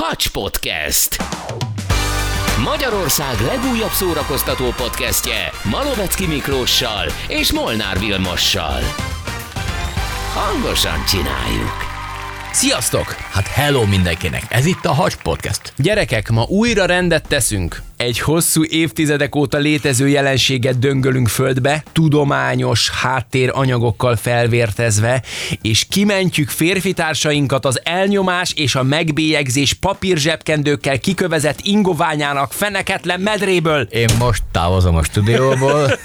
Hacs Podcast. Magyarország legújabb szórakoztató podcastje Malovecki Miklóssal és Molnár Vilmossal. Hangosan csináljuk. Sziasztok! Hát hello mindenkinek! Ez itt a Hacs Podcast. Gyerekek, ma újra rendet teszünk. Egy hosszú évtizedek óta létező jelenséget döngölünk földbe, tudományos háttéranyagokkal felvértezve, és kimentjük férfitársainkat az elnyomás és a megbélyegzés papírzsebkendőkkel kikövezett ingoványának feneketlen medréből. Én most távozom a stúdióból.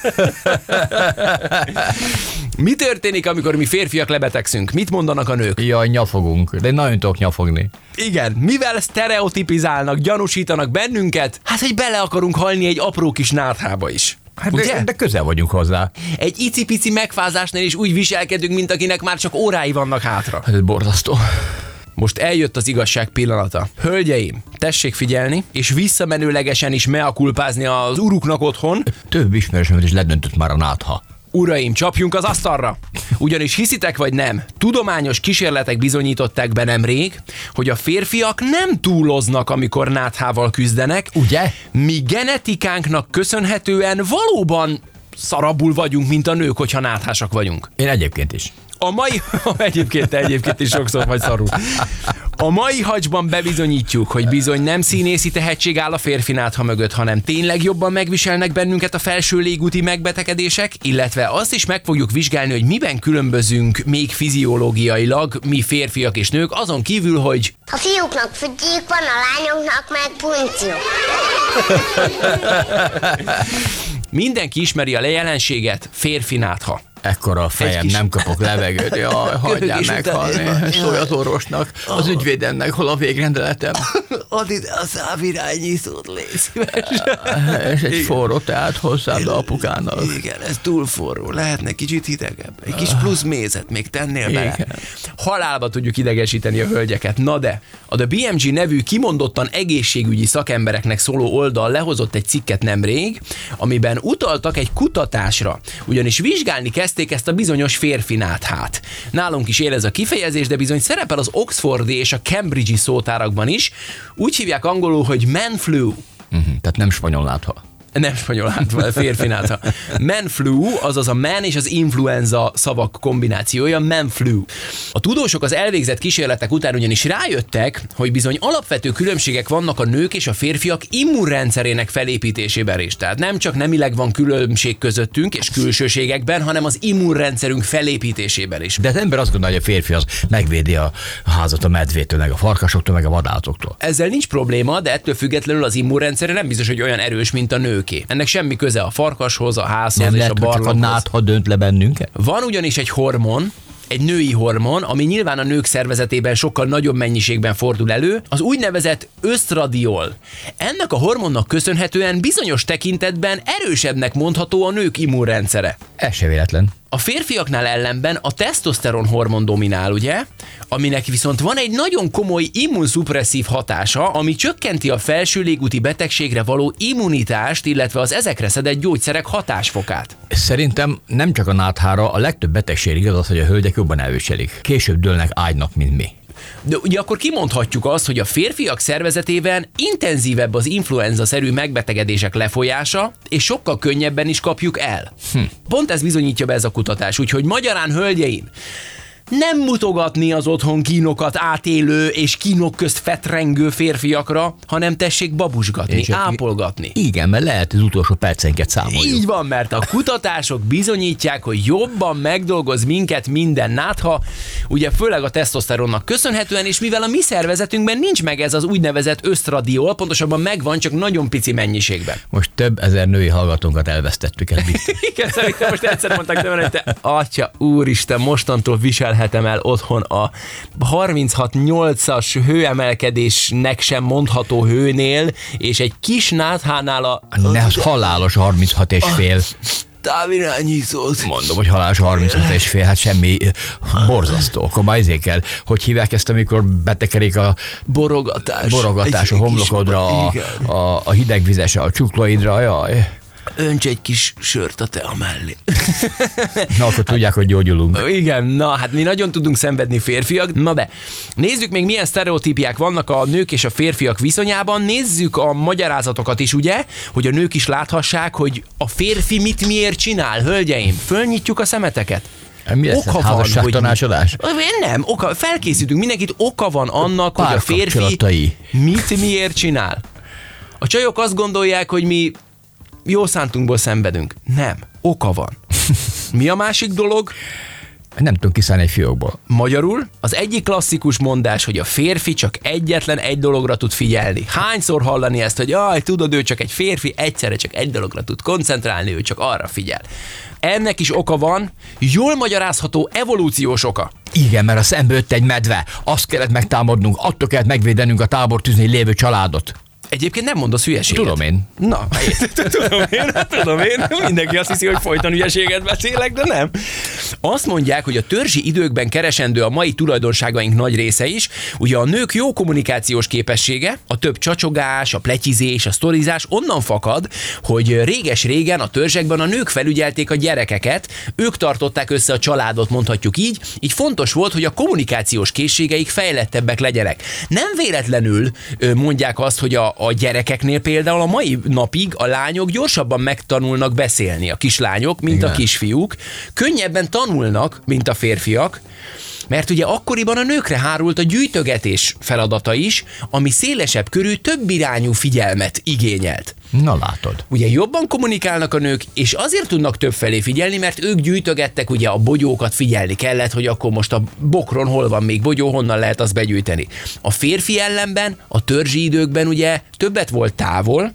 Mi történik, amikor mi férfiak lebetegszünk? Mit mondanak a nők? Jaj, nyafogunk. De nagyon tudok nyafogni. Igen, mivel sztereotipizálnak, gyanúsítanak bennünket, hát hogy bele akarunk halni egy apró kis náthába is. Hát Ugye? de, de közel vagyunk hozzá. Egy icipici megfázásnál is úgy viselkedünk, mint akinek már csak órái vannak hátra. Hát ez borzasztó. Most eljött az igazság pillanata. Hölgyeim, tessék figyelni, és visszamenőlegesen is meakulpázni az uruknak otthon. Több ismerősömet is ledöntött már a nátha. Uraim, csapjunk az asztalra! Ugyanis hiszitek vagy nem, tudományos kísérletek bizonyították be nemrég, hogy a férfiak nem túloznak, amikor náthával küzdenek, Ugye? mi genetikánknak köszönhetően valóban szarabul vagyunk, mint a nők, hogyha náthásak vagyunk. Én egyébként is. A mai, egyébként egyébként is sokszor vagy szarul. A mai hacsban bebizonyítjuk, hogy bizony nem színészi tehetség áll a férfi nátha mögött, hanem tényleg jobban megviselnek bennünket a felső légúti megbetegedések, illetve azt is meg fogjuk vizsgálni, hogy miben különbözünk még fiziológiailag, mi férfiak és nők, azon kívül, hogy A fiúknak fügyék van, a lányoknak meg punció. mindenki ismeri a jelenséget, férfi nátha. Ekkora a fejem, kis- nem kapok levegőt. Jaj, hagyjál meghalni. Szólj az orvosnak, az ügyvédemnek, hol a végrendeletem. Add ide a szávirányítót, légy És egy forró teát hozzám, de apukának. Igen, ez túl forró, lehetne kicsit hidegebb. Egy kis plusz mézet még tennél bele. Igen. Halálba tudjuk idegesíteni a hölgyeket. Na de, a The BMG nevű kimondottan egészségügyi szakembereknek szóló oldal lehozott egy cikket nemrég, amiben utaltak egy kutatásra, ugyanis vizsgálni kezdték ezt a bizonyos férfi náthát. Nálunk is él ez a kifejezés, de bizony szerepel az Oxfordi és a Cambridge-i szótárakban is. Úgy hívják angolul, hogy man flu. Uh-huh, tehát nem spanyol látva. Nem spanyol hátval, férfi nátha. Man flu, azaz a man és az influenza szavak kombinációja, man flu. A tudósok az elvégzett kísérletek után ugyanis rájöttek, hogy bizony alapvető különbségek vannak a nők és a férfiak immunrendszerének felépítésében is. Tehát nem csak nemileg van különbség közöttünk és külsőségekben, hanem az immunrendszerünk felépítésében is. De az ember azt gondolja, hogy a férfi az megvédi a házat a medvétől, meg a farkasoktól, meg a vadállatoktól. Ezzel nincs probléma, de ettől függetlenül az immunrendszere nem biztos, hogy olyan erős, mint a nőké. Ennek semmi köze a farkashoz, a házhoz Nem és lehet, a hogy csak a barlanghoz. nátha dönt le bennünket? Van ugyanis egy hormon, egy női hormon, ami nyilván a nők szervezetében sokkal nagyobb mennyiségben fordul elő, az úgynevezett ösztradiol. Ennek a hormonnak köszönhetően bizonyos tekintetben erősebbnek mondható a nők immunrendszere. Ez se véletlen. A férfiaknál ellenben a tesztoszteron hormon dominál, ugye? Aminek viszont van egy nagyon komoly immunszupresszív hatása, ami csökkenti a felső légúti betegségre való immunitást, illetve az ezekre szedett gyógyszerek hatásfokát. Szerintem nem csak a náthára, a legtöbb betegség igaz az, hogy a hölgyek jobban elviselik. Később dőlnek ágynak, mint mi. De ugye akkor kimondhatjuk azt, hogy a férfiak szervezetében intenzívebb az influenza-szerű megbetegedések lefolyása, és sokkal könnyebben is kapjuk el. Hm. Pont ez bizonyítja be ez a kutatás, úgyhogy magyarán hölgyeim, nem mutogatni az otthon kínokat átélő és kínok közt fetrengő férfiakra, hanem tessék babusgatni, És- ápolgatni. Igen, mert lehet az utolsó percenket számoljuk. Így van, mert a kutatások bizonyítják, hogy jobban megdolgoz minket minden nátha, ugye főleg a tesztoszteronnak köszönhetően, és mivel a mi szervezetünkben nincs meg ez az úgynevezett ösztradiol, pontosabban megvan, csak nagyon pici mennyiségben. Most több ezer női hallgatónkat elvesztettük, biztos. Igen, szerintem most egyszer mondták hogy te, atya, úristen, mostantól viselhetem el otthon a 36-8-as hőemelkedésnek sem mondható hőnél, és egy kis náthánál a Ne, az halálos 36 és fél. távirányítót. Mondom, hogy halálos 36 és fél, hát semmi eh, borzasztó. Akkor már kell, hogy hívják ezt, amikor betekerik a Borogatás. borogatás a Egy- kis- homlokodra, a, a, a hidegvizes, a csuklóidra, jaj. Önts egy kis sört a tea mellé. Na, akkor tudják, hogy gyógyulunk. Igen, na hát mi nagyon tudunk szenvedni férfiak. Na de, nézzük még milyen sztereotípiák vannak a nők és a férfiak viszonyában. Nézzük a magyarázatokat is, ugye, hogy a nők is láthassák, hogy a férfi mit miért csinál, hölgyeim. Fölnyitjuk a szemeteket. Mi lesz ez, házasságtanácsadás? Nem, oka, felkészítünk mindenkit, oka van annak, hogy a férfi mit miért csinál. A csajok azt gondolják, hogy mi jó szántunkból szenvedünk. Nem, oka van. Mi a másik dolog? Nem tudom kiszállni egy fiókból. Magyarul az egyik klasszikus mondás, hogy a férfi csak egyetlen egy dologra tud figyelni. Hányszor hallani ezt, hogy jaj, tudod, ő csak egy férfi, egyszerre csak egy dologra tud koncentrálni, ő csak arra figyel. Ennek is oka van, jól magyarázható evolúciós oka. Igen, mert a szembe jött egy medve. Azt kellett megtámadnunk, attól kellett megvédenünk a tábortűznél lévő családot. Egyébként nem mondasz hülyeséget. Tudom én. Na, tudom én, tudom én. Mindenki azt hiszi, hogy folyton hülyeséget beszélek, de nem. Azt mondják, hogy a törzsi időkben keresendő a mai tulajdonságaink nagy része is. Ugye a nők jó kommunikációs képessége, a több csacsogás, a pletyizés, a sztorizás onnan fakad, hogy réges-régen a törzsekben a nők felügyelték a gyerekeket, ők tartották össze a családot, mondhatjuk így, így fontos volt, hogy a kommunikációs készségeik fejlettebbek legyenek. Nem véletlenül mondják azt, hogy a, a gyerekeknél például a mai napig a lányok gyorsabban megtanulnak beszélni, a kislányok, mint Igen. a kisfiúk. Könnyebben tanulnak, mint a férfiak, mert ugye akkoriban a nőkre hárult a gyűjtögetés feladata is, ami szélesebb körű, több irányú figyelmet igényelt. Na látod. Ugye jobban kommunikálnak a nők, és azért tudnak több felé figyelni, mert ők gyűjtögettek, ugye a bogyókat figyelni kellett, hogy akkor most a bokron hol van még bogyó, honnan lehet azt begyűjteni. A férfi ellenben, a törzsi időkben ugye többet volt távol,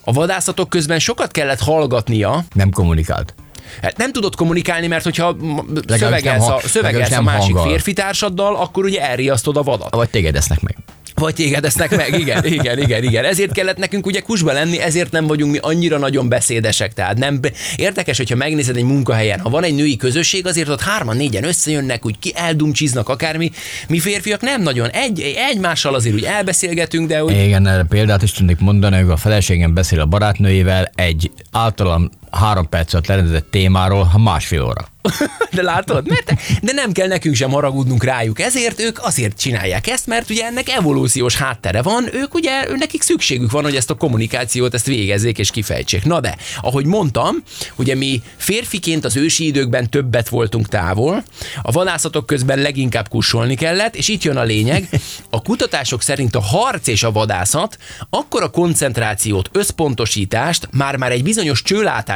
a vadászatok közben sokat kellett hallgatnia, Nem kommunikált. Hát nem tudod kommunikálni, mert hogyha nem szövegelsz, a, szövegelsz legalábbis a másik hanggal. férfi társaddal, akkor ugye elriasztod a vadat. Vagy téged esznek meg. Vagy téged esznek meg, igen, igen, igen, igen. Ezért kellett nekünk ugye kusba lenni, ezért nem vagyunk mi annyira nagyon beszédesek. Tehát nem érdekes, hogyha megnézed egy munkahelyen, ha van egy női közösség, azért ott hárman, négyen összejönnek, úgy ki eldumcsiznak akármi. Mi férfiak nem nagyon. Egy, egymással azért úgy elbeszélgetünk, de úgy Igen, erre példát is tudnék mondani, hogy a feleségem beszél a barátnőjével egy általam három perc alatt lerendezett témáról, ha másfél óra. De látod? Mert, de nem kell nekünk sem haragudnunk rájuk. Ezért ők azért csinálják ezt, mert ugye ennek evolúciós háttere van. Ők ugye, nekik szükségük van, hogy ezt a kommunikációt ezt végezzék és kifejtsék. Na de, ahogy mondtam, ugye mi férfiként az ősi időkben többet voltunk távol, a vadászatok közben leginkább kussolni kellett, és itt jön a lényeg. A kutatások szerint a harc és a vadászat akkor a koncentrációt, összpontosítást, már-már egy bizonyos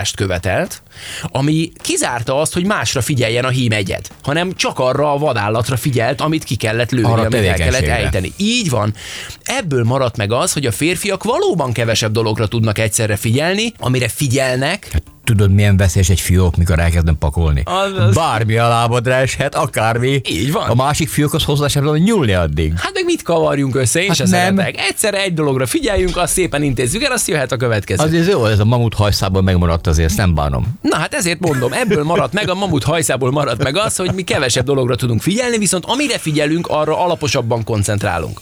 csőlátást követelt, ami kizárta azt, hogy másra figyeljen a hím egyed, hanem csak arra a vadállatra figyelt, amit ki kellett lőni, Arra amit el kellett ejteni. Így van. Ebből maradt meg az, hogy a férfiak valóban kevesebb dologra tudnak egyszerre figyelni, amire figyelnek, Tudod, milyen veszélyes egy fiók, mikor elkezdem pakolni? Az- az- Bármi a lábadra eshet, akármi. Így van. A másik fiókhoz hozzá sem tudom nyúlni addig. Hát meg mit kavarjunk össze, én hát se nem. szeretek. Egyszerre egy dologra figyeljünk, azt szépen intézzük el, azt jöhet a következő. Azért jó, ez a mamut hajszából megmaradt azért, nem bánom. Na hát ezért mondom, ebből maradt meg, a mamut hajszából maradt meg az, hogy mi kevesebb dologra tudunk figyelni, viszont amire figyelünk, arra alaposabban koncentrálunk.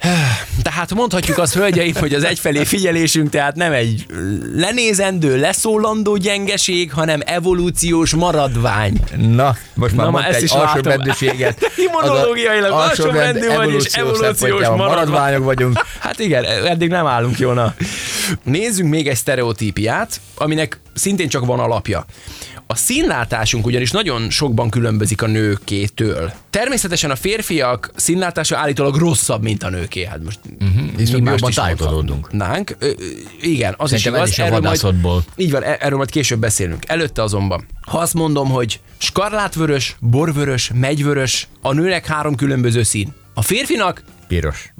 Tehát mondhatjuk azt, hölgyeim, hogy az egyfelé figyelésünk tehát nem egy lenézendő, leszólandó gyengeség, hanem evolúciós maradvány. Na, most már Na, mondta ezt egy alsórendűséget. Immunológiailag alsóbrendű vagy, és evolúciós maradvány. maradványok vagyunk. Hát igen, eddig nem állunk jól. Nézzünk még egy sztereotípiát, aminek szintén csak van alapja. A színlátásunk ugyanis nagyon sokban különbözik a nőkétől. Természetesen a férfiak színlátása állítólag rosszabb, mint a nőké. Hát most uh-huh. Viszont jobban tájékozódunk. Nánk. Ö, igen, az Szerintem igaz. is a erről majd, így van, e- erről majd később beszélünk. Előtte azonban, ha azt mondom, hogy skarlátvörös, borvörös, megyvörös, a nőnek három különböző szín. A férfinak Piros.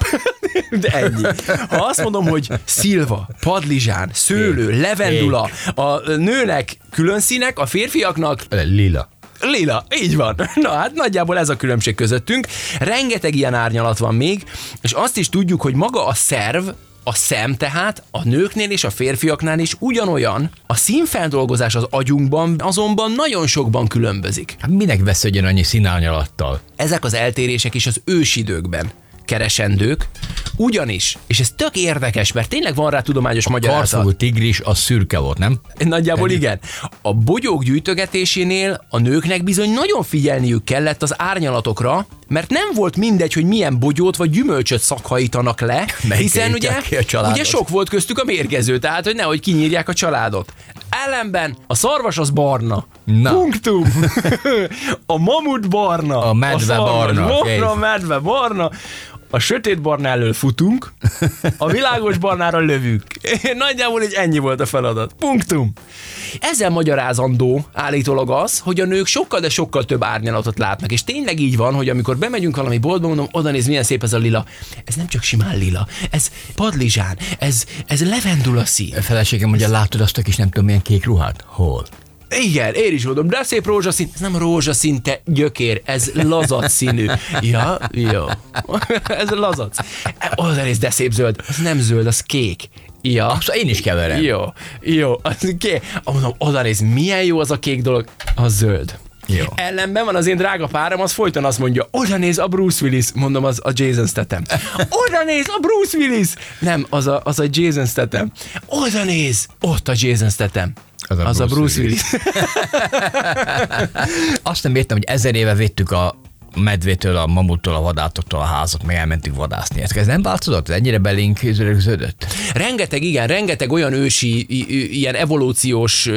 de ennyi. Ha azt mondom, hogy szilva, padlizsán, szőlő, levendula, a nőnek külön színek, a férfiaknak Lila. Lila, így van. Na hát nagyjából ez a különbség közöttünk. Rengeteg ilyen árnyalat van még, és azt is tudjuk, hogy maga a szerv, a szem tehát a nőknél és a férfiaknál is ugyanolyan. A színfeldolgozás az agyunkban azonban nagyon sokban különbözik. Hát minek vesződjön annyi színárnyalattal? Ezek az eltérések is az ősidőkben keresendők, ugyanis, és ez tök érdekes, mert tényleg van rá tudományos magyarázat. Karszagú tigris az szürke volt, nem? Nagyjából igen. A bogyók gyűjtögetésénél a nőknek bizony nagyon figyelniük kellett az árnyalatokra, mert nem volt mindegy, hogy milyen bogyót vagy gyümölcsöt szakhajítanak le, hiszen ugye, a ugye sok volt köztük a mérgező, tehát hogy nehogy kinyírják a családot. Ellenben a szarvas az barna. Na. Punktum. a mamut barna. A medve szarvas barna. barna. A medve barna. A sötét barna elől futunk, a világos barnára lövünk. Nagyjából így ennyi volt a feladat. Punktum. Ezzel magyarázandó állítólag az, hogy a nők sokkal, de sokkal több árnyalatot látnak. És tényleg így van, hogy amikor bemegyünk valami boltba, mondom, oda néz, milyen szép ez a lila. Ez nem csak simán lila, ez padlizsán, ez, ez levendula szín. A feleségem mondja, látod azt a kis nem tudom milyen kék ruhát? Hol? Igen, én is mondom, de szép rózsaszín. Ez nem rózsaszín, te gyökér, ez lazac színű. Ja, jó. ez lazac. Oda néz, de szép zöld. Ez nem zöld, az kék. Ja. Azt én is keverem. Jó, jó. Az kék. Mondom, oda néz, milyen jó az a kék dolog. A zöld. Jó. Ellenben van az én drága párom, az folyton azt mondja, oda néz a Bruce Willis, mondom, az a Jason Statham. Oda néz a Bruce Willis! Nem, az a, az a Jason Statham. Oda néz, ott a Jason Statham. Az a, az Bruce, a Bruce Willis. Azt nem értem, hogy ezer éve védtük a medvétől, a mamuttól, a vadátoktól a házat, meg elmentünk vadászni. Ez nem változott? Ez ennyire belénk rögződött? Rengeteg, igen, rengeteg olyan ősi, ilyen evolúciós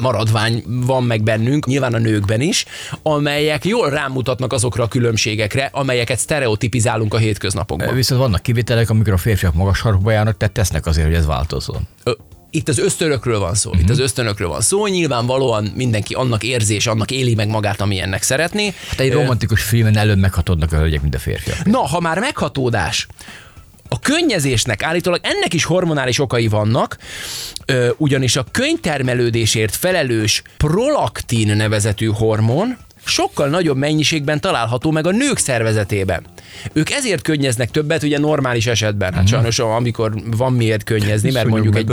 maradvány van meg bennünk, nyilván a nőkben is, amelyek jól rámutatnak azokra a különbségekre, amelyeket sztereotipizálunk a hétköznapokban. Viszont vannak kivételek, amikor a férfiak magas sarokba járnak, tehát tesznek azért, hogy ez változzon. Ö, itt az ösztönökről van szó. Itt az ösztönökről van szó. Nyilvánvalóan mindenki annak érzés, annak éli meg magát, amilyennek szeretné. Te egy romantikus filmen előbb meghatódnak a hölgyek, mint a férfiak. Na, ha már meghatódás, a könnyezésnek állítólag ennek is hormonális okai vannak, ugyanis a könyvtermelődésért felelős prolaktin nevezetű hormon sokkal nagyobb mennyiségben található meg a nők szervezetében. Ők ezért könnyeznek többet, ugye normális esetben. Hát sajnos, amikor van miért könnyezni, mert mondjuk egy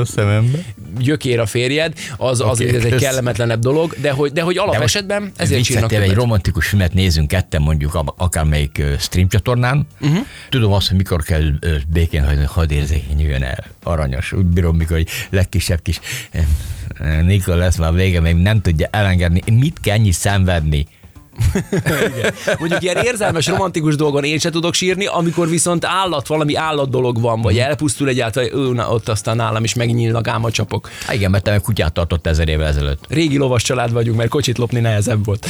gyökér a férjed, az, az Oké, ez egy kellemetlenebb dolog, de hogy, de hogy alapesetben ezért csinálnak egy romantikus filmet nézünk ketten mondjuk akármelyik stream csatornán. Uh-huh. Tudom azt, hogy mikor kell békén hagyni, hadd érzékenyüljön el. Aranyos. Úgy bírom, mikor egy legkisebb kis Nikol lesz már vége, még nem tudja elengedni. Mit kell ennyi szenvedni? Mondjuk ilyen érzelmes, romantikus dolgon én se tudok sírni, amikor viszont állat, valami állat dolog van, vagy elpusztul egyáltalán, ő, na, ott aztán nálam is megnyílnak álmacsapok. Há, igen, mert te meg kutyát tartott ezer évvel ezelőtt. Régi lovas család vagyunk, mert kocsit lopni nehezebb volt.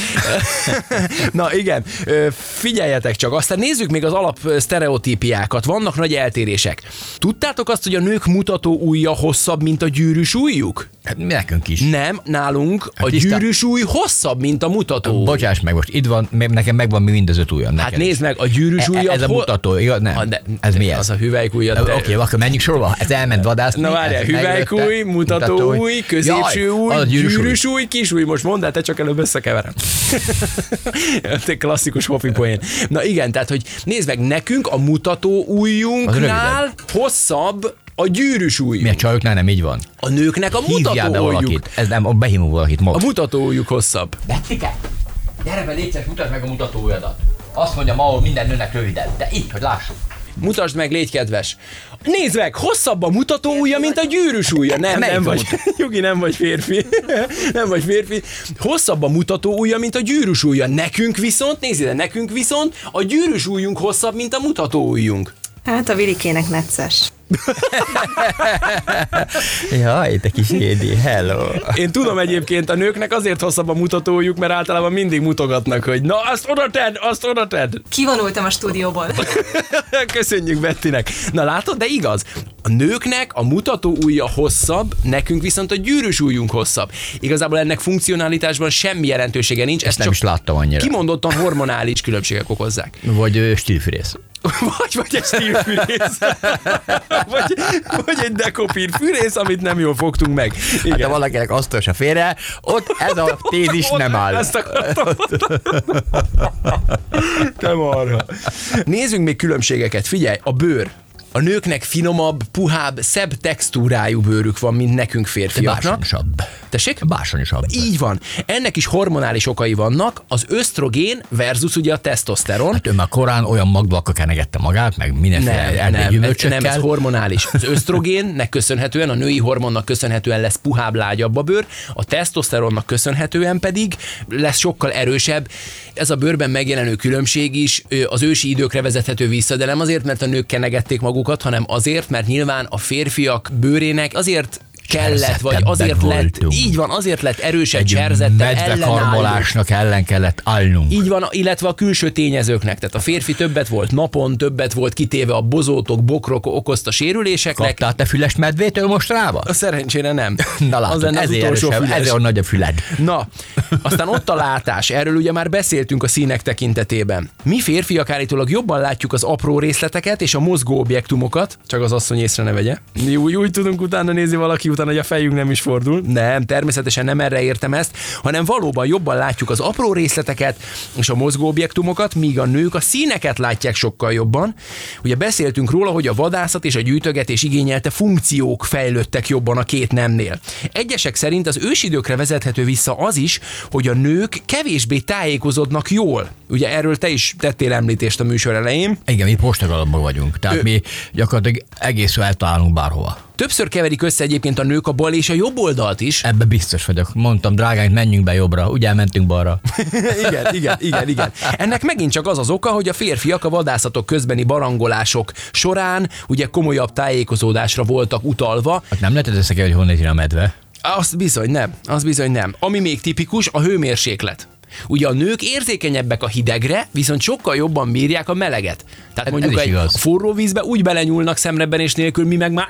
Na igen, figyeljetek csak, aztán nézzük még az alap sztereotípiákat. Vannak nagy eltérések. Tudtátok azt, hogy a nők mutató ujja hosszabb, mint a gyűrűs ujjuk? Hát nekünk is. Nem, nálunk a tisztán- gyűrűs új hosszabb, mint a mutató. Bocsáss meg, most itt van, nekem megvan mi mind az öt ujjam. Hát neked nézd meg, a gyűrűs E- ujjad Ez a hol- mutató, igaz? Nem. De- ez mi ez? Az a hüvelykujjad. Oké, te- okay, akkor menjünk sorba. Ez elment vadászni. Na várjál, hüvelykúj, meglökte, mutatóúj, középső Jaj, új, a gyűrűs új. új, kis új. Most mondd el, te csak előbb összekeverem. Te klasszikus hofi poén. Na igen, tehát, hogy nézd meg, nekünk a mutató Az ujjunknál hosszabb a gyűrűs Mi a csajoknál nem így van? A nőknek a Hívjál be mutató ujjuk. valakit. Ez nem, a behívunk valakit A most. mutató ujjuk hosszabb. Bettike, gyere be, légy szíves, mutasd meg a mutató ujjadat. Azt mondja ma, hogy minden nőnek rövidebb. De így, hogy lássuk. Mutasd meg, légy kedves. Nézd meg, hosszabb a mutató ujja, mint a gyűrűs ujja. Nem, nem a vagy. Jogi, nem vagy férfi. nem vagy férfi. Hosszabb a mutató ujja, mint a gyűrűs ujja. Nekünk viszont, nézd ide, nekünk viszont a gyűrűs ujjunk hosszabb, mint a mutató ujjunk. Hát a Vilikének necces. Jaj, te kis Édi, hello. Én tudom egyébként, a nőknek azért hosszabb a mutatójuk, mert általában mindig mutogatnak, hogy na, azt oda tedd, azt oda tedd. Kivonultam a stúdióból. Köszönjük Bettinek. Na látod, de igaz. A nőknek a mutató ujja hosszabb, nekünk viszont a gyűrűs ujjunk hosszabb. Igazából ennek funkcionalitásban semmi jelentősége nincs, ezt nem csak is láttam annyira. kimondottan hormonális különbségek okozzák. Vagy stílfűrész. Vagy, vagy egy stílfűrész. vagy, vagy egy dekopír fűrész, amit nem jól fogtunk meg. Hát Igen. ha valakinek asztalos a félre, ott ez a tézis nem áll. Ezt akartam Te marha. Nézzünk még különbségeket. Figyelj, a bőr. A nőknek finomabb, puhább, szebb textúrájú bőrük van, mint nekünk férfiaknak. Bársonyosabb. Tessék? Bársonyosabb. Így van. Ennek is hormonális okai vannak, az ösztrogén versus ugye a tesztoszteron. Hát ő már korán olyan magdalka kenegette magát, meg mindenféle Nem, nem, ez, nem, ez hormonális. Az ösztrogénnek köszönhetően, a női hormonnak köszönhetően lesz puhább, lágyabb a bőr, a tesztoszteronnak köszönhetően pedig lesz sokkal erősebb. Ez a bőrben megjelenő különbség is az ősi időkre vezethető vissza, de nem azért, mert a nők kenegették magukat, hanem azért, mert nyilván a férfiak bőrének azért kellett, vagy azért lett, voltunk. így van, azért lett erősebb, Egy cserzettebb, ellenálló. medvekarmolásnak ellen kellett állnunk. Így van, illetve a külső tényezőknek. Tehát a férfi többet volt napon, többet volt kitéve a bozótok, bokrok okozta sérüléseknek. Kaptál te füles medvétől mostanában? A szerencsére nem. Na látod, az lenne az ezért utolsó erősebb, ezért a nagy a füled. Na, aztán ott a látás. Erről ugye már beszéltünk a színek tekintetében. Mi férfiak állítólag jobban látjuk az apró részleteket és a mozgó objektumokat, csak az asszony észre ne vegye. Mi úgy, úgy tudunk utána nézni valaki után, hogy a fejünk nem is fordul. Nem, természetesen nem erre értem ezt, hanem valóban jobban látjuk az apró részleteket és a mozgó objektumokat, míg a nők a színeket látják sokkal jobban. Ugye beszéltünk róla, hogy a vadászat és a gyűjtögetés igényelte funkciók fejlődtek jobban a két nemnél. Egyesek szerint az ősidőkre vezethető vissza az is, hogy a nők kevésbé tájékozódnak jól. Ugye erről te is tettél említést a műsor elején. Igen, mi postagalomban vagyunk, tehát Ő- mi gyakorlatilag egész eltalálunk bárhova. Többször keverik össze egyébként a nők a bal és a jobb oldalt is. Ebbe biztos vagyok. Mondtam, drágáink, menjünk be jobbra, ugye elmentünk balra. igen, igen, igen, igen. Ennek megint csak az az oka, hogy a férfiak a vadászatok közbeni barangolások során ugye komolyabb tájékozódásra voltak utalva. Hát nem lehet össze hogy honnan jön a medve. Azt bizony nem, az bizony nem. Ami még tipikus, a hőmérséklet. Ugye a nők érzékenyebbek a hidegre, viszont sokkal jobban bírják a meleget. Tehát mondjuk egy igaz. forró vízbe úgy belenyúlnak szemrebenés nélkül, mi meg már...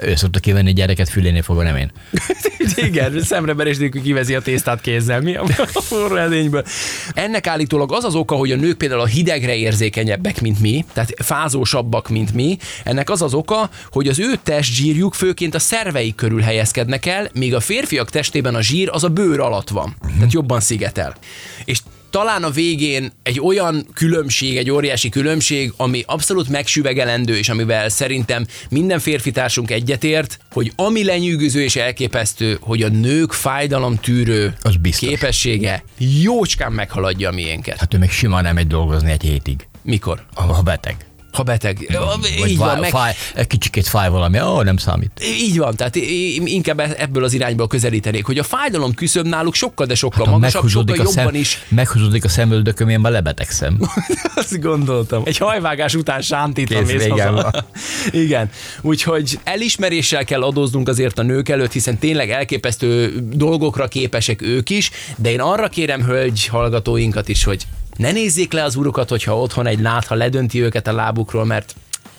Ő szokta kivenni gyereket fülénél fogva, nem én. Igen, szemrebenés nélkül kivezi a tésztát kézzel. Mi a forró edényből? Ennek állítólag az az oka, hogy a nők például a hidegre érzékenyebbek, mint mi, tehát fázósabbak, mint mi. Ennek az az oka, hogy az ő testzsírjuk főként a szerveik körül helyezkednek el, míg a férfiak testében a zsír az a bőr alatt van. Tehát jobban szigetel. És talán a végén egy olyan különbség, egy óriási különbség, ami abszolút megsüvegelendő, és amivel szerintem minden férfi társunk egyetért, hogy ami lenyűgöző és elképesztő, hogy a nők fájdalomtűrő Az biztos. képessége jócskán meghaladja a miénket. Hát ő még simán nem megy dolgozni egy hétig. Mikor? Ha beteg. Ha beteg. Vagy Így van, meg, fáj, egy kicsikét fáj valami, ó, nem számít. így van, tehát inkább ebből az irányból közelítenék, hogy a fájdalom küszöb náluk sokkal, de sokkal Ha magasabb, sokkal jobban szem, is meghúzódik a szemöldököm, én már lebetegszem. Azt gondoltam. Egy hajvágás után sántítva Kész. Igen. Úgyhogy elismeréssel kell adóznunk azért a nők előtt, hiszen tényleg elképesztő dolgokra képesek ők is, de én arra kérem hölgy hallgatóinkat is, hogy ne nézzék le az urukat, hogyha otthon egy nátha ledönti őket a lábukról, mert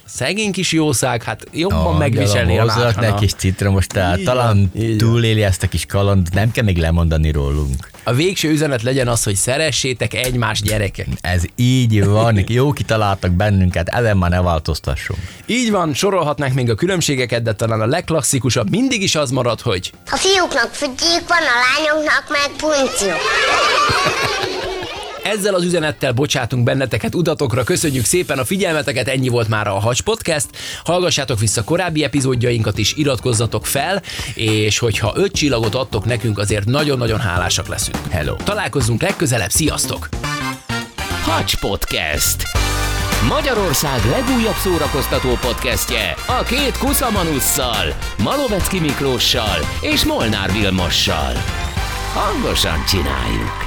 szegény kis jószág, hát jobban Ó, megviselni a náthana. egy kis citromos Így talán van. túléli ezt a kis kaland, nem kell még lemondani rólunk. A végső üzenet legyen az, hogy szeressétek egymás gyerekek. Ez így van, jó kitaláltak bennünket, ezen már ne változtassunk. Így van, sorolhatnánk még a különbségeket, de talán a legklasszikusabb mindig is az marad, hogy A fiúknak fügyék van, a lányoknak meg puntyok. Ezzel az üzenettel bocsátunk benneteket utatokra, köszönjük szépen a figyelmeteket, ennyi volt már a Hacs Podcast. Hallgassátok vissza korábbi epizódjainkat is, iratkozzatok fel, és hogyha öt csillagot adtok nekünk, azért nagyon-nagyon hálásak leszünk. Hello. Találkozzunk legközelebb, sziasztok! Hacs Podcast. Magyarország legújabb szórakoztató podcastje a két Kuszamanusszal, Malovecki Miklóssal és Molnár Vilmossal. Hangosan csináljuk!